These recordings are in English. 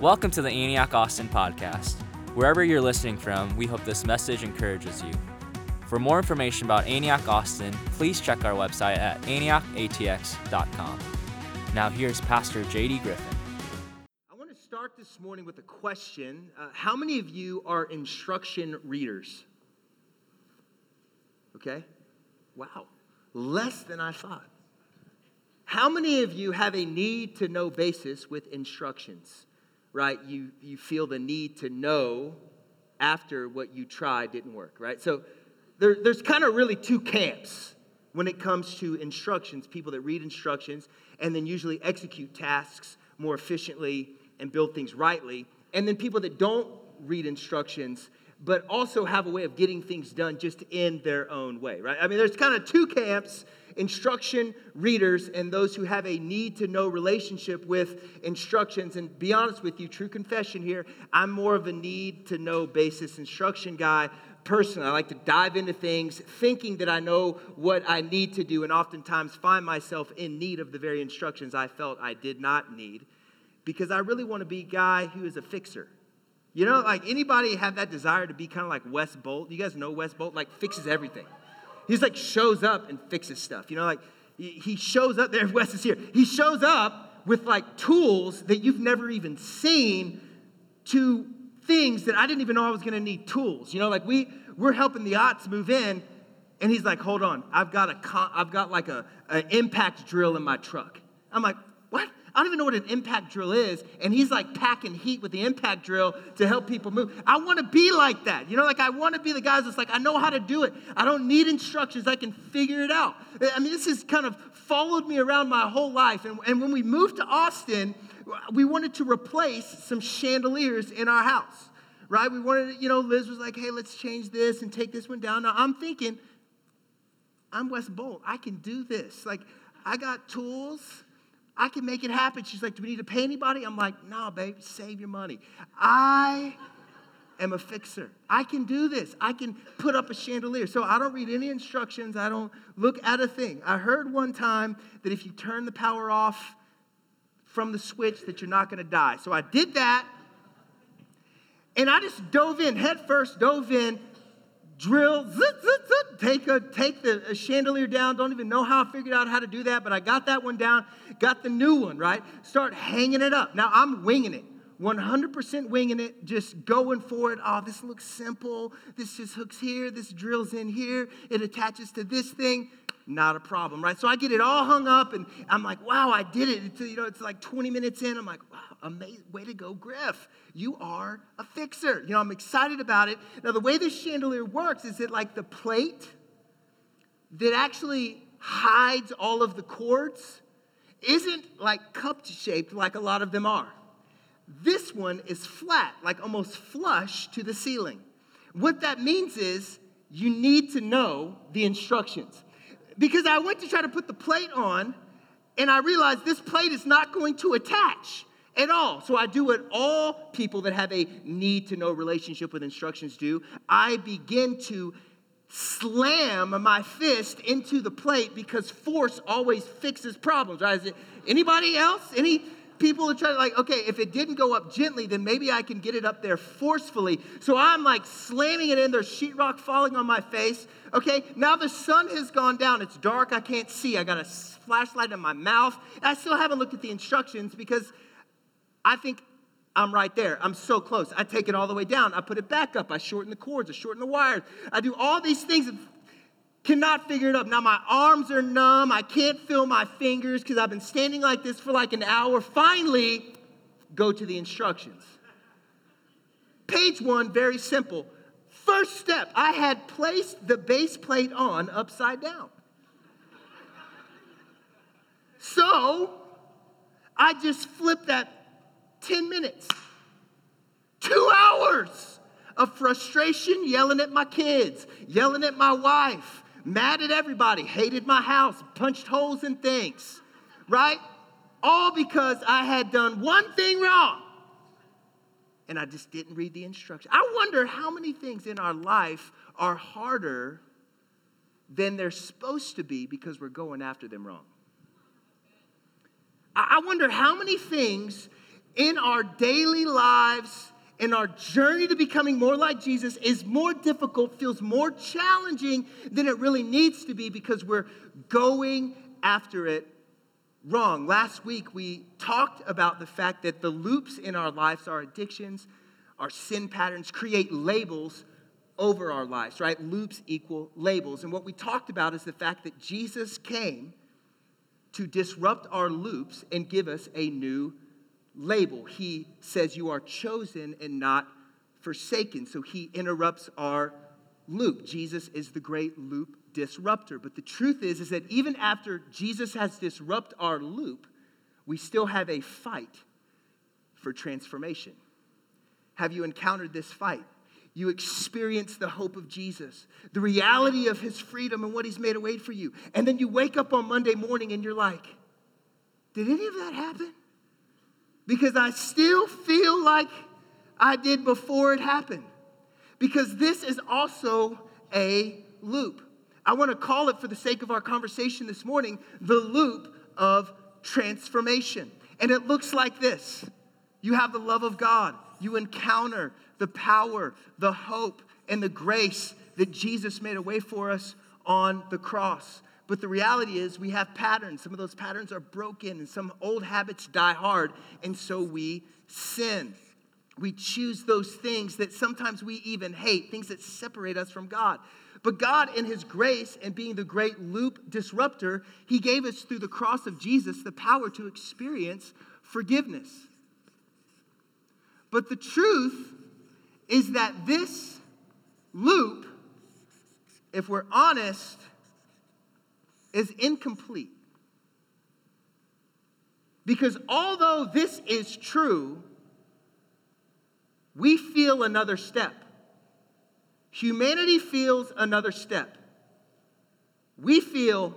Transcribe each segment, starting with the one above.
Welcome to the Antioch Austin podcast. Wherever you're listening from, we hope this message encourages you. For more information about Antioch Austin, please check our website at antiochatx.com. Now, here's Pastor JD Griffin. I want to start this morning with a question. Uh, how many of you are instruction readers? Okay? Wow. Less than I thought. How many of you have a need to know basis with instructions? Right, you, you feel the need to know after what you tried didn't work, right? So there, there's kind of really two camps when it comes to instructions people that read instructions and then usually execute tasks more efficiently and build things rightly, and then people that don't read instructions but also have a way of getting things done just in their own way, right? I mean, there's kind of two camps instruction readers and those who have a need to know relationship with instructions. And be honest with you, true confession here, I'm more of a need to know basis instruction guy personally. I like to dive into things thinking that I know what I need to do, and oftentimes find myself in need of the very instructions I felt I did not need because I really want to be a guy who is a fixer. You know, like anybody have that desire to be kind of like Wes Bolt? You guys know Wes Bolt? Like fixes everything. He's like shows up and fixes stuff. You know, like he shows up there. Wes is here. He shows up with like tools that you've never even seen to things that I didn't even know I was to need tools. You know, like we we're helping the Otts move in, and he's like, "Hold on, I've got a I've got like a an impact drill in my truck." I'm like, "What?" I don't even know what an impact drill is. And he's like packing heat with the impact drill to help people move. I want to be like that. You know, like I want to be the guys that's like, I know how to do it. I don't need instructions. I can figure it out. I mean, this has kind of followed me around my whole life. And, and when we moved to Austin, we wanted to replace some chandeliers in our house, right? We wanted, you know, Liz was like, hey, let's change this and take this one down. Now I'm thinking, I'm Wes Bolt. I can do this. Like, I got tools. I can make it happen. She's like, Do we need to pay anybody? I'm like, No, babe, save your money. I am a fixer. I can do this. I can put up a chandelier. So I don't read any instructions. I don't look at a thing. I heard one time that if you turn the power off from the switch, that you're not going to die. So I did that. And I just dove in, head first, dove in, drill, zit, zit, zit, take, a, take the chandelier down. Don't even know how I figured out how to do that, but I got that one down, got the new one, right? Start hanging it up. Now I'm winging it. 100% winging it, just going for it. Oh, this looks simple. This just hooks here. This drills in here. It attaches to this thing. Not a problem, right? So I get it all hung up, and I'm like, wow, I did it. It's, you know, it's like 20 minutes in. I'm like, wow, amazing. Way to go, Griff. You are a fixer. You know, I'm excited about it. Now, the way this chandelier works is that, like, the plate that actually hides all of the cords isn't like cup shaped like a lot of them are. This one is flat, like almost flush to the ceiling. What that means is you need to know the instructions. Because I went to try to put the plate on, and I realized this plate is not going to attach at all. So I do what all people that have a need to know relationship with instructions do. I begin to slam my fist into the plate because force always fixes problems, right? Is it anybody else? Any people are trying to like, okay, if it didn't go up gently, then maybe I can get it up there forcefully. So I'm like slamming it in. There's sheetrock falling on my face. Okay, now the sun has gone down. It's dark. I can't see. I got a flashlight in my mouth. I still haven't looked at the instructions because I think I'm right there. I'm so close. I take it all the way down. I put it back up. I shorten the cords. I shorten the wires. I do all these things cannot figure it up. Now my arms are numb. I can't feel my fingers because I've been standing like this for like an hour. Finally, go to the instructions. Page one, very simple. First step, I had placed the base plate on upside down. So I just flipped that 10 minutes, two hours of frustration, yelling at my kids, yelling at my wife, mad at everybody, hated my house, punched holes in things, right? All because I had done one thing wrong and I just didn't read the instructions. I wonder how many things in our life are harder than they're supposed to be because we're going after them wrong. I wonder how many things in our daily lives, in our journey to becoming more like Jesus, is more difficult, feels more challenging than it really needs to be because we're going after it wrong. Last week, we talked about the fact that the loops in our lives, our addictions, our sin patterns, create labels over our lives, right? Loops equal labels. And what we talked about is the fact that Jesus came to disrupt our loops and give us a new label. He says, You are chosen and not forsaken. So he interrupts our loop. Jesus is the great loop disruptor. But the truth is, is that even after Jesus has disrupted our loop, we still have a fight for transformation. Have you encountered this fight? You experience the hope of Jesus, the reality of his freedom and what he's made a way for you. And then you wake up on Monday morning and you're like, did any of that happen? Because I still feel like I did before it happened. Because this is also a loop. I want to call it, for the sake of our conversation this morning, the loop of transformation. And it looks like this you have the love of God, you encounter the power, the hope, and the grace that Jesus made a way for us on the cross. But the reality is, we have patterns. Some of those patterns are broken, and some old habits die hard, and so we sin. We choose those things that sometimes we even hate, things that separate us from God. But God, in His grace and being the great loop disruptor, He gave us through the cross of Jesus the power to experience forgiveness. But the truth is that this loop, if we're honest, is incomplete. Because although this is true, we feel another step. Humanity feels another step. We feel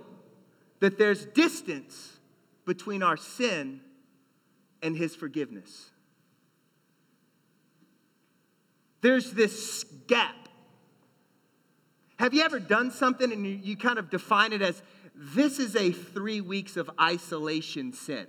that there's distance between our sin and His forgiveness. There's this gap. Have you ever done something and you, you kind of define it as this is a three weeks of isolation sin?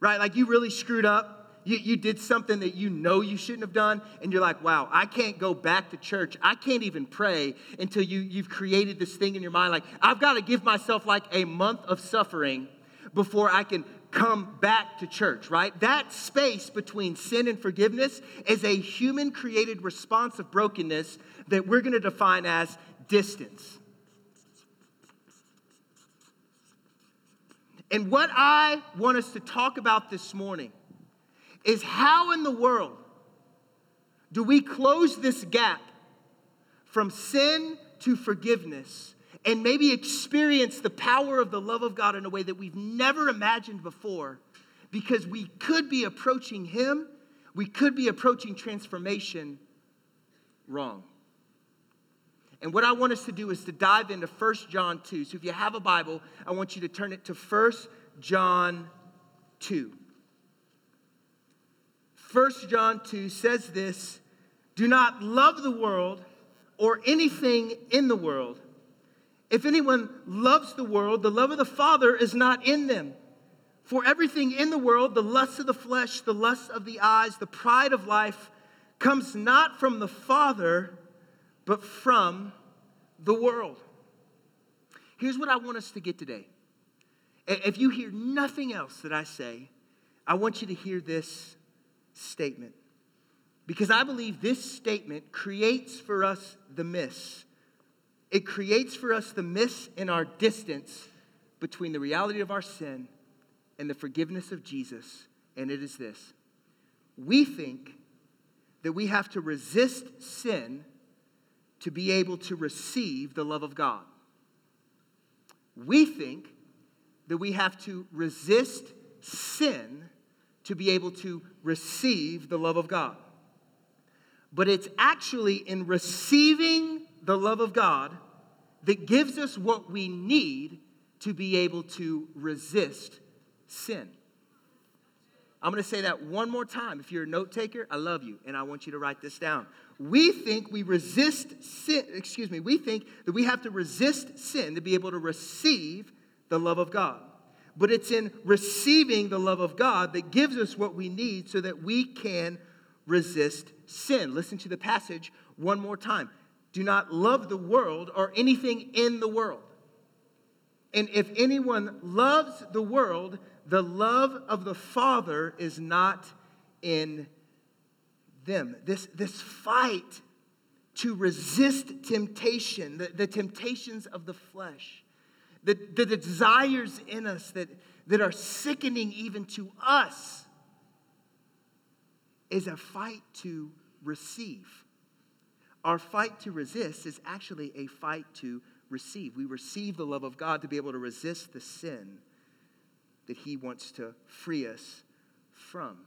Right? Like you really screwed up you, you did something that you know you shouldn't have done, and you're like, wow, I can't go back to church. I can't even pray until you, you've created this thing in your mind. Like, I've got to give myself like a month of suffering before I can come back to church, right? That space between sin and forgiveness is a human created response of brokenness that we're going to define as distance. And what I want us to talk about this morning is how in the world do we close this gap from sin to forgiveness and maybe experience the power of the love of God in a way that we've never imagined before because we could be approaching Him, we could be approaching transformation wrong. And what I want us to do is to dive into 1 John 2. So if you have a Bible, I want you to turn it to 1 John 2. 1 John 2 says this Do not love the world or anything in the world. If anyone loves the world, the love of the Father is not in them. For everything in the world, the lust of the flesh, the lust of the eyes, the pride of life, comes not from the Father, but from the world. Here's what I want us to get today. If you hear nothing else that I say, I want you to hear this statement. Because I believe this statement creates for us the miss. It creates for us the miss in our distance between the reality of our sin and the forgiveness of Jesus. And it is this we think that we have to resist sin to be able to receive the love of God. We think that we have to resist sin to be able to receive the love of God. But it's actually in receiving the love of God that gives us what we need to be able to resist sin. I'm going to say that one more time. If you're a note taker, I love you, and I want you to write this down. We think we resist sin, excuse me, we think that we have to resist sin to be able to receive the love of God. but it's in receiving the love of God that gives us what we need so that we can resist sin. Listen to the passage one more time. Do not love the world or anything in the world. And if anyone loves the world, the love of the Father is not in them. This, this fight to resist temptation, the, the temptations of the flesh, the, the desires in us that, that are sickening even to us, is a fight to receive. Our fight to resist is actually a fight to receive. We receive the love of God to be able to resist the sin that He wants to free us from.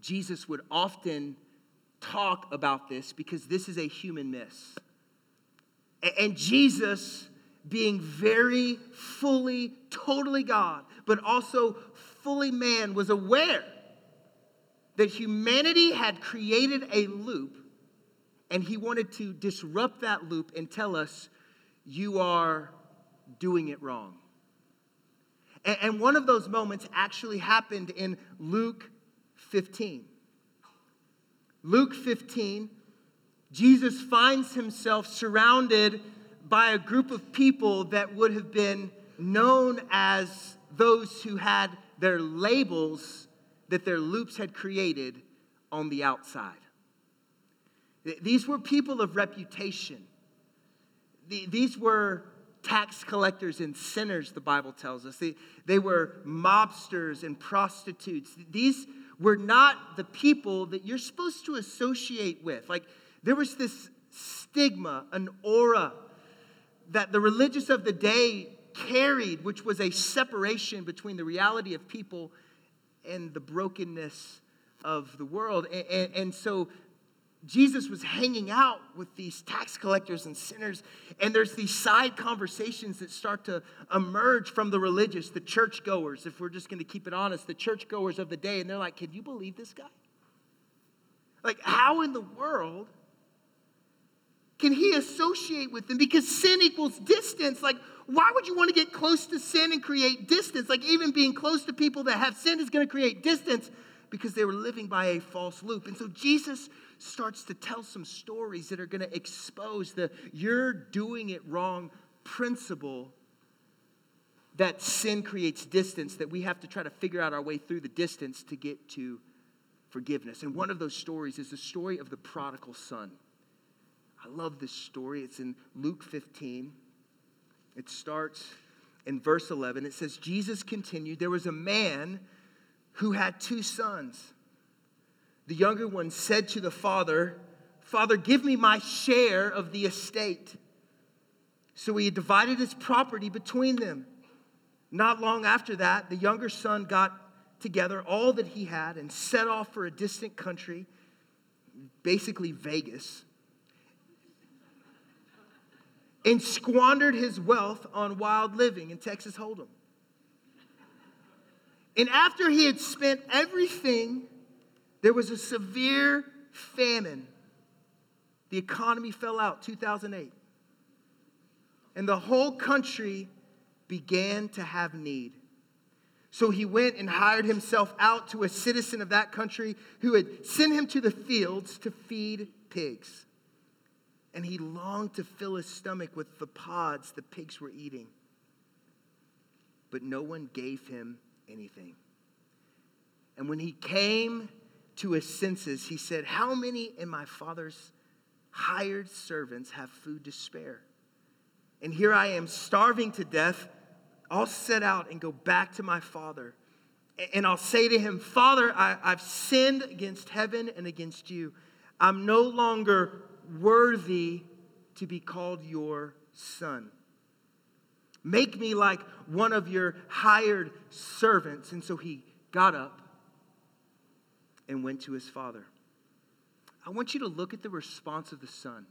Jesus would often talk about this because this is a human miss. And Jesus, being very fully, totally God, but also fully man, was aware that humanity had created a loop and he wanted to disrupt that loop and tell us, you are doing it wrong. And, one of those moments actually happened in Luke 15. Luke 15, Jesus finds himself surrounded by a group of people that would have been known as those who had their labels that their loops had created on the outside. These were people of reputation. These were tax collectors and sinners, the Bible tells us. They, they were mobsters and prostitutes. These were not the people that you're supposed to associate with. Like, there was this stigma, an aura that the religious of the day carried, which was a separation between the reality of people and the brokenness of the world. And, and, and so Jesus was hanging out with these tax collectors and sinners, and there's these side conversations that start to emerge from the religious, the churchgoers, if we're just going to keep it honest, the churchgoers of the day, and they're like, Can you believe this guy? Like, how in the world can he associate with them? Because sin equals distance. Like, why would you want to get close to sin and create distance? Like, even being close to people that have sin is going to create distance because they were living by a false loop. And so Jesus starts to tell some stories that are going to expose the you're doing it wrong principle that sin creates distance, that we have to try to figure out our way through the distance to get to forgiveness. And one of those stories is the story of the prodigal son. I love this story. It's in Luke 15. It starts in verse 11. It says, Jesus continued, There was a man who had two sons. The younger one said to the father, Father, give me my share of the estate. So he divided his property between them. Not long after that, the younger son got together all that he had and set off for a distant country, basically Vegas, and squandered his wealth on wild living in Texas Hold'em. And after he had spent everything there was a severe famine. The economy fell out 2008. And the whole country began to have need. So he went and hired himself out to a citizen of that country who had sent him to the fields to feed pigs. And he longed to fill his stomach with the pods the pigs were eating. But no one gave him anything. And when he came to his senses, he said, How many in my father's hired servants have food to spare? And here I am starving to death. I'll set out and go back to my father. And I'll say to him, Father, I, have sinned against heaven and against you. I'm no longer worthy to be called your son. Make me like one of your hired servants. And so he got up and went to his father. I want you to look at the response of the son.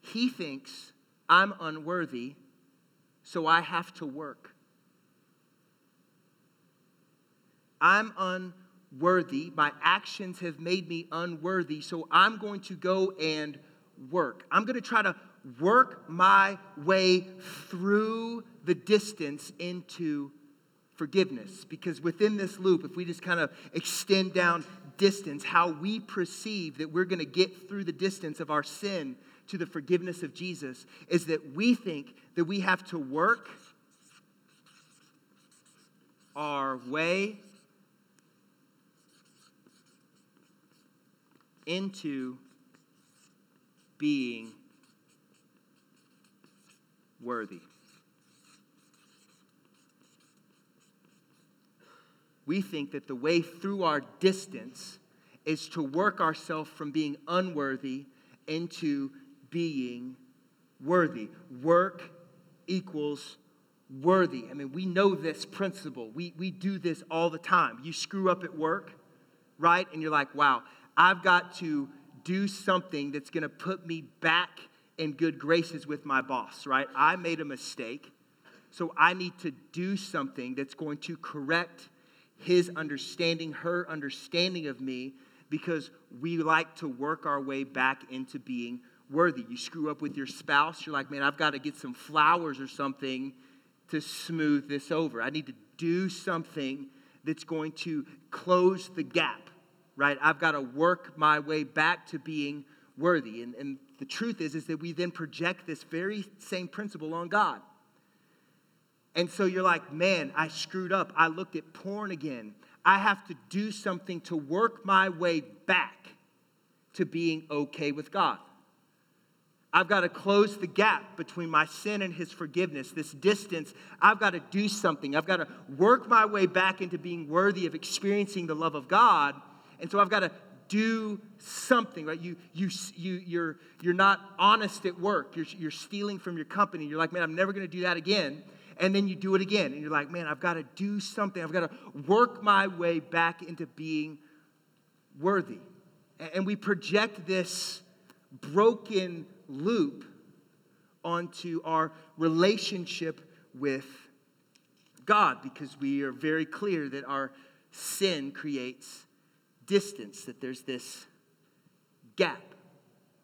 He thinks, I'm unworthy, so I have to work. I'm unworthy. My actions have made me unworthy, so I'm going to go and work. I'm going to try to work my way through the distance into forgiveness. Because within this loop, if we just kind of extend down distance, how we perceive that we're going to get through the distance of our sin to the forgiveness of Jesus is that we think that we have to work our way into being worthy. We think that the way through our distance is to work ourselves from being unworthy into being worthy. Work equals worthy. I mean, we know this principle. We, we do this all the time. You screw up at work, right? And you're like, wow, I've got to do something that's going to put me back in good graces with my boss, right? I made a mistake, so I need to do something that's going to correct his understanding, her understanding of me, because we like to work our way back into being worthy. You screw up with your spouse, you're like, man, I've got to get some flowers or something to smooth this over. I need to do something that's going to close the gap, right? I've got to work my way back to being worthy. And, and the truth is, is that we then project this very same principle on God. And so you're like, man, I screwed up. I looked at porn again. I have to do something to work my way back to being okay with God. I've got to close the gap between my sin and his forgiveness, this distance. I've got to do something. I've got to work my way back into being worthy of experiencing the love of God. And so I've got to do something, right? You, you, you, you're, you're not honest at work. You're, you're stealing from your company. You're like, man, I'm never going to do that again. And then you do it again. And you're like, man, I've got to do something. I've got to work my way back into being worthy. And we project this broken loop onto our relationship with God because we are very clear that our sin creates distance, that there's this gap.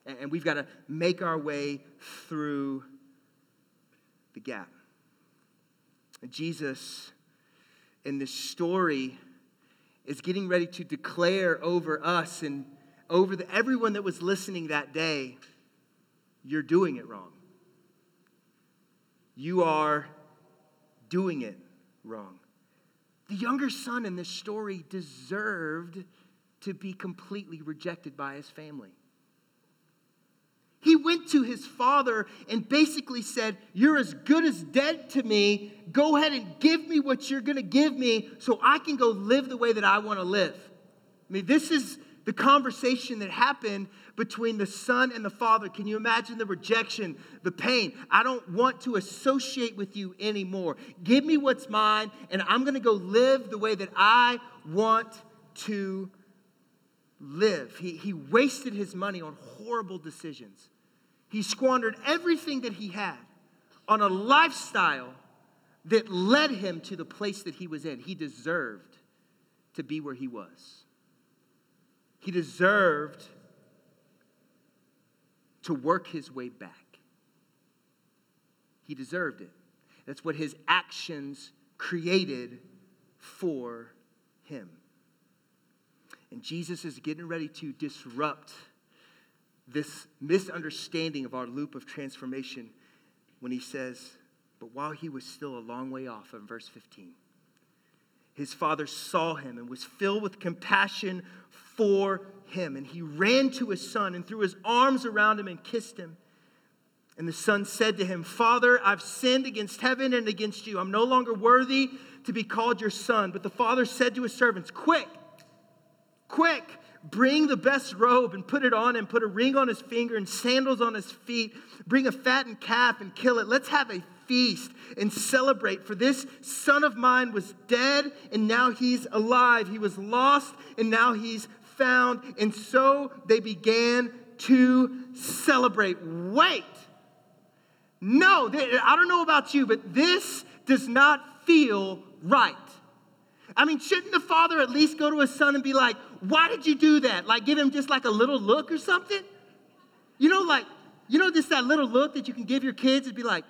And we've got to make our way through the gap. Jesus, in this story, is getting ready to declare over us and over the, everyone that was listening that day you're doing it wrong. You are doing it wrong. The younger son in this story deserved to be completely rejected by his family. He went to his father and basically said, You're as good as dead to me. Go ahead and give me what you're going to give me so I can go live the way that I want to live. I mean, this is the conversation that happened between the son and the father. Can you imagine the rejection, the pain? I don't want to associate with you anymore. Give me what's mine, and I'm going to go live the way that I want to live. He, he wasted his money on horrible decisions. He squandered everything that he had on a lifestyle that led him to the place that he was in. He deserved to be where he was. He deserved to work his way back. He deserved it. That's what his actions created for him. And Jesus is getting ready to disrupt this misunderstanding of our loop of transformation when he says, But while he was still a long way off, in verse 15, his father saw him and was filled with compassion for him. And he ran to his son and threw his arms around him and kissed him. And the son said to him, Father, I've sinned against heaven and against you. I'm no longer worthy to be called your son. But the father said to his servants, Quick, quick, bring the best robe and put it on him, put a ring on his finger and sandals on his feet. Bring a fattened calf and kill it. Let's have a feast and celebrate. For this son of mine was dead and now he's alive. He was lost and now he's found. And so they began to celebrate. Wait. No, I don't know about you, but this does not feel right. I mean, shouldn't the father at least go to his son and be like, why did you do that? Like, give him just like a little look or something? You know, like, You know, just that little look that you can give your kids and be like,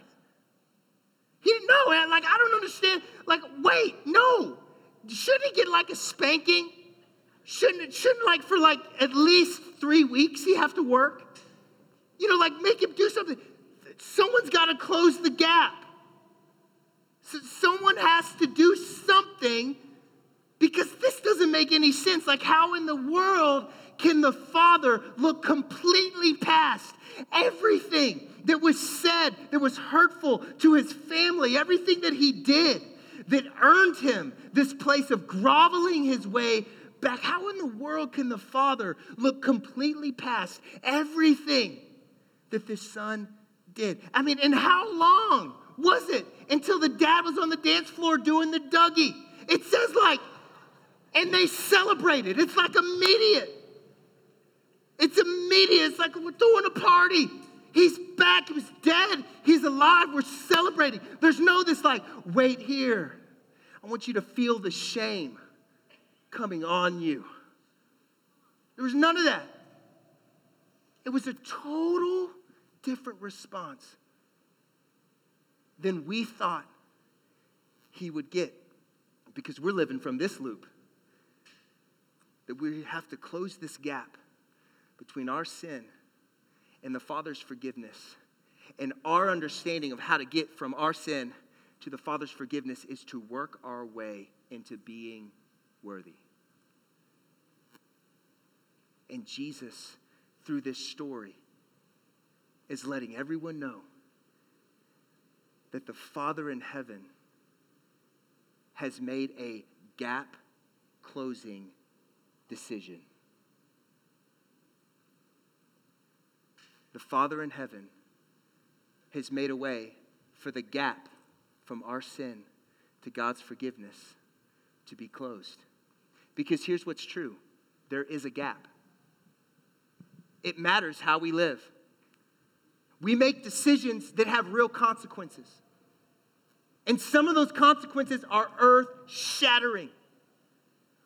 he didn't know, man. Like, I don't understand. Like, wait, no. Shouldn't he get like a spanking? Shouldn't, shouldn't like for like at least three weeks he have to work? You know, like make him do something. Someone's got to close the gap. So someone has to do something because this doesn't make any sense. Like, how in the world can the Father look completely past everything that was said that was hurtful to his family, everything that he did that earned him this place of groveling his way back? How in the world can the Father look completely past everything that this son did? I mean, and how long was it until the dad was on the dance floor doing the Dougie? It says, like, and they celebrated. It's like immediate. It's immediate. It's like we're throwing a party. He's back. He was dead. He's alive. We're celebrating. There's no this like, wait here. I want you to feel the shame coming on you. There was none of that. It was a total different response than we thought he would get because we're living from this loop. That we have to close this gap between our sin and the Father's forgiveness. And our understanding of how to get from our sin to the Father's forgiveness is to work our way into being worthy. And Jesus, through this story, is letting everyone know that the Father in heaven has made a gap closing decision. the Father in heaven has made a way for the gap from our sin to God's forgiveness to be closed. Because here's what's true there is a gap. It matters how we live. We make decisions that have real consequences. And some of those consequences are earth shattering,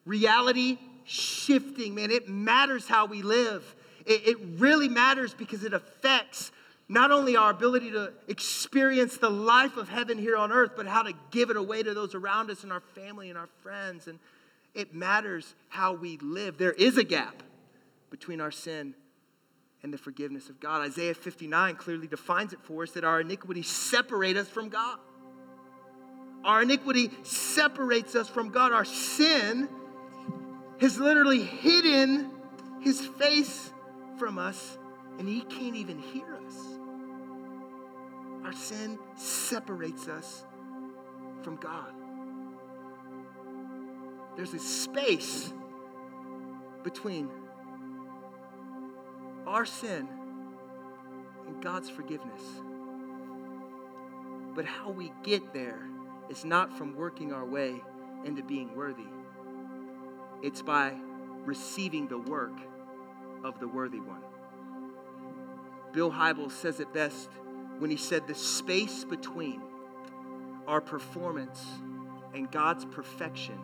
reality shifting. Man, it matters how we live. It, it really matters because it affects not only our ability to experience the life of heaven here on earth, but how to give it away to those around us and our family and our friends. And it matters how we live. There is a gap between our sin and the forgiveness of God. Isaiah 59 clearly defines it for us that our iniquity separate us from God. Our iniquity separates us from God. Our sin has literally hidden his face from us and he can't even hear us. Our sin separates us from God. There's a space between our sin and God's forgiveness. But how we get there is not from working our way into being worthy, it's by receiving the work of the worthy one. Bill Hybels says it best when he said, The space between our performance and God's perfection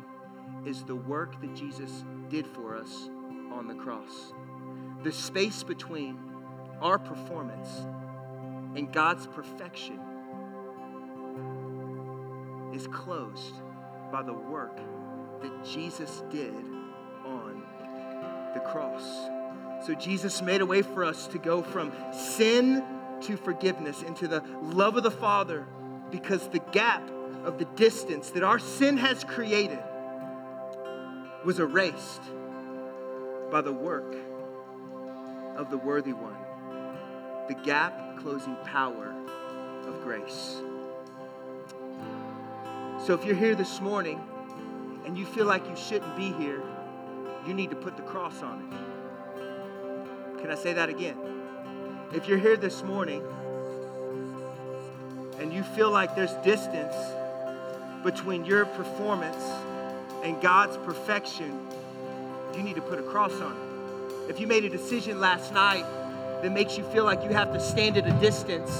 is the work that Jesus did for us on the cross. The space between our performance and God's perfection is closed by the work that Jesus did on the cross. So Jesus made a way for us to go from sin to forgiveness into the love of the Father because the gap of the distance that our sin has created was erased by the work of the worthy one. The gap closing power of grace. So if you're here this morning and you feel like you shouldn't be here, you need to put the cross on it. Can I say that again? If you're here this morning and you feel like there's distance between your performance and God's perfection, you need to put a cross on it. If you made a decision last night that makes you feel like you have to stand at a distance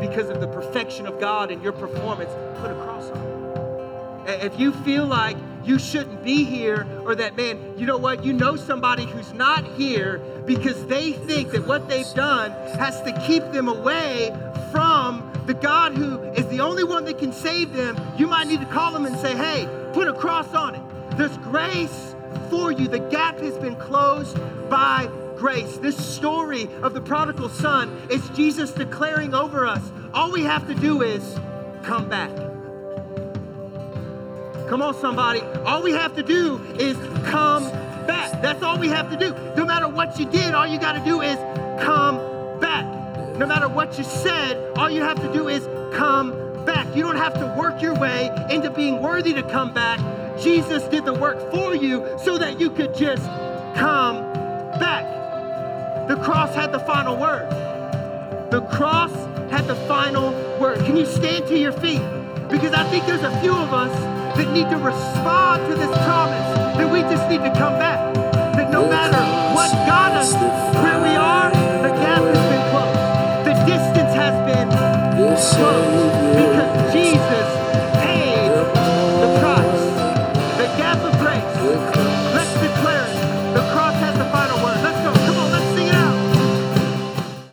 because of the perfection of God and your performance, put a cross on it. If you feel like you shouldn't be here, or that, man, you know what, you know somebody who's not here because they think that what they've done has to keep them away from the God who is the only one that can save them, you might need to call them and say, hey, put a cross on it. There's grace for you. The gap has been closed by grace. This story of the prodigal son is Jesus declaring over us all we have to do is come back. Come on, somebody. All we have to do is come back. That's all we have to do. No matter what you did, all you got to do is come back. No matter what you said, all you have to do is come back. You don't have to work your way into being worthy to come back. Jesus did the work for you so that you could just come back. The cross had the final word. The cross had the final word. Can you stand to your feet? Because I think there's a few of us that need to respond to this promise that we just need to come back. That no matter what got us where we are, the gap has been closed. The distance has been closed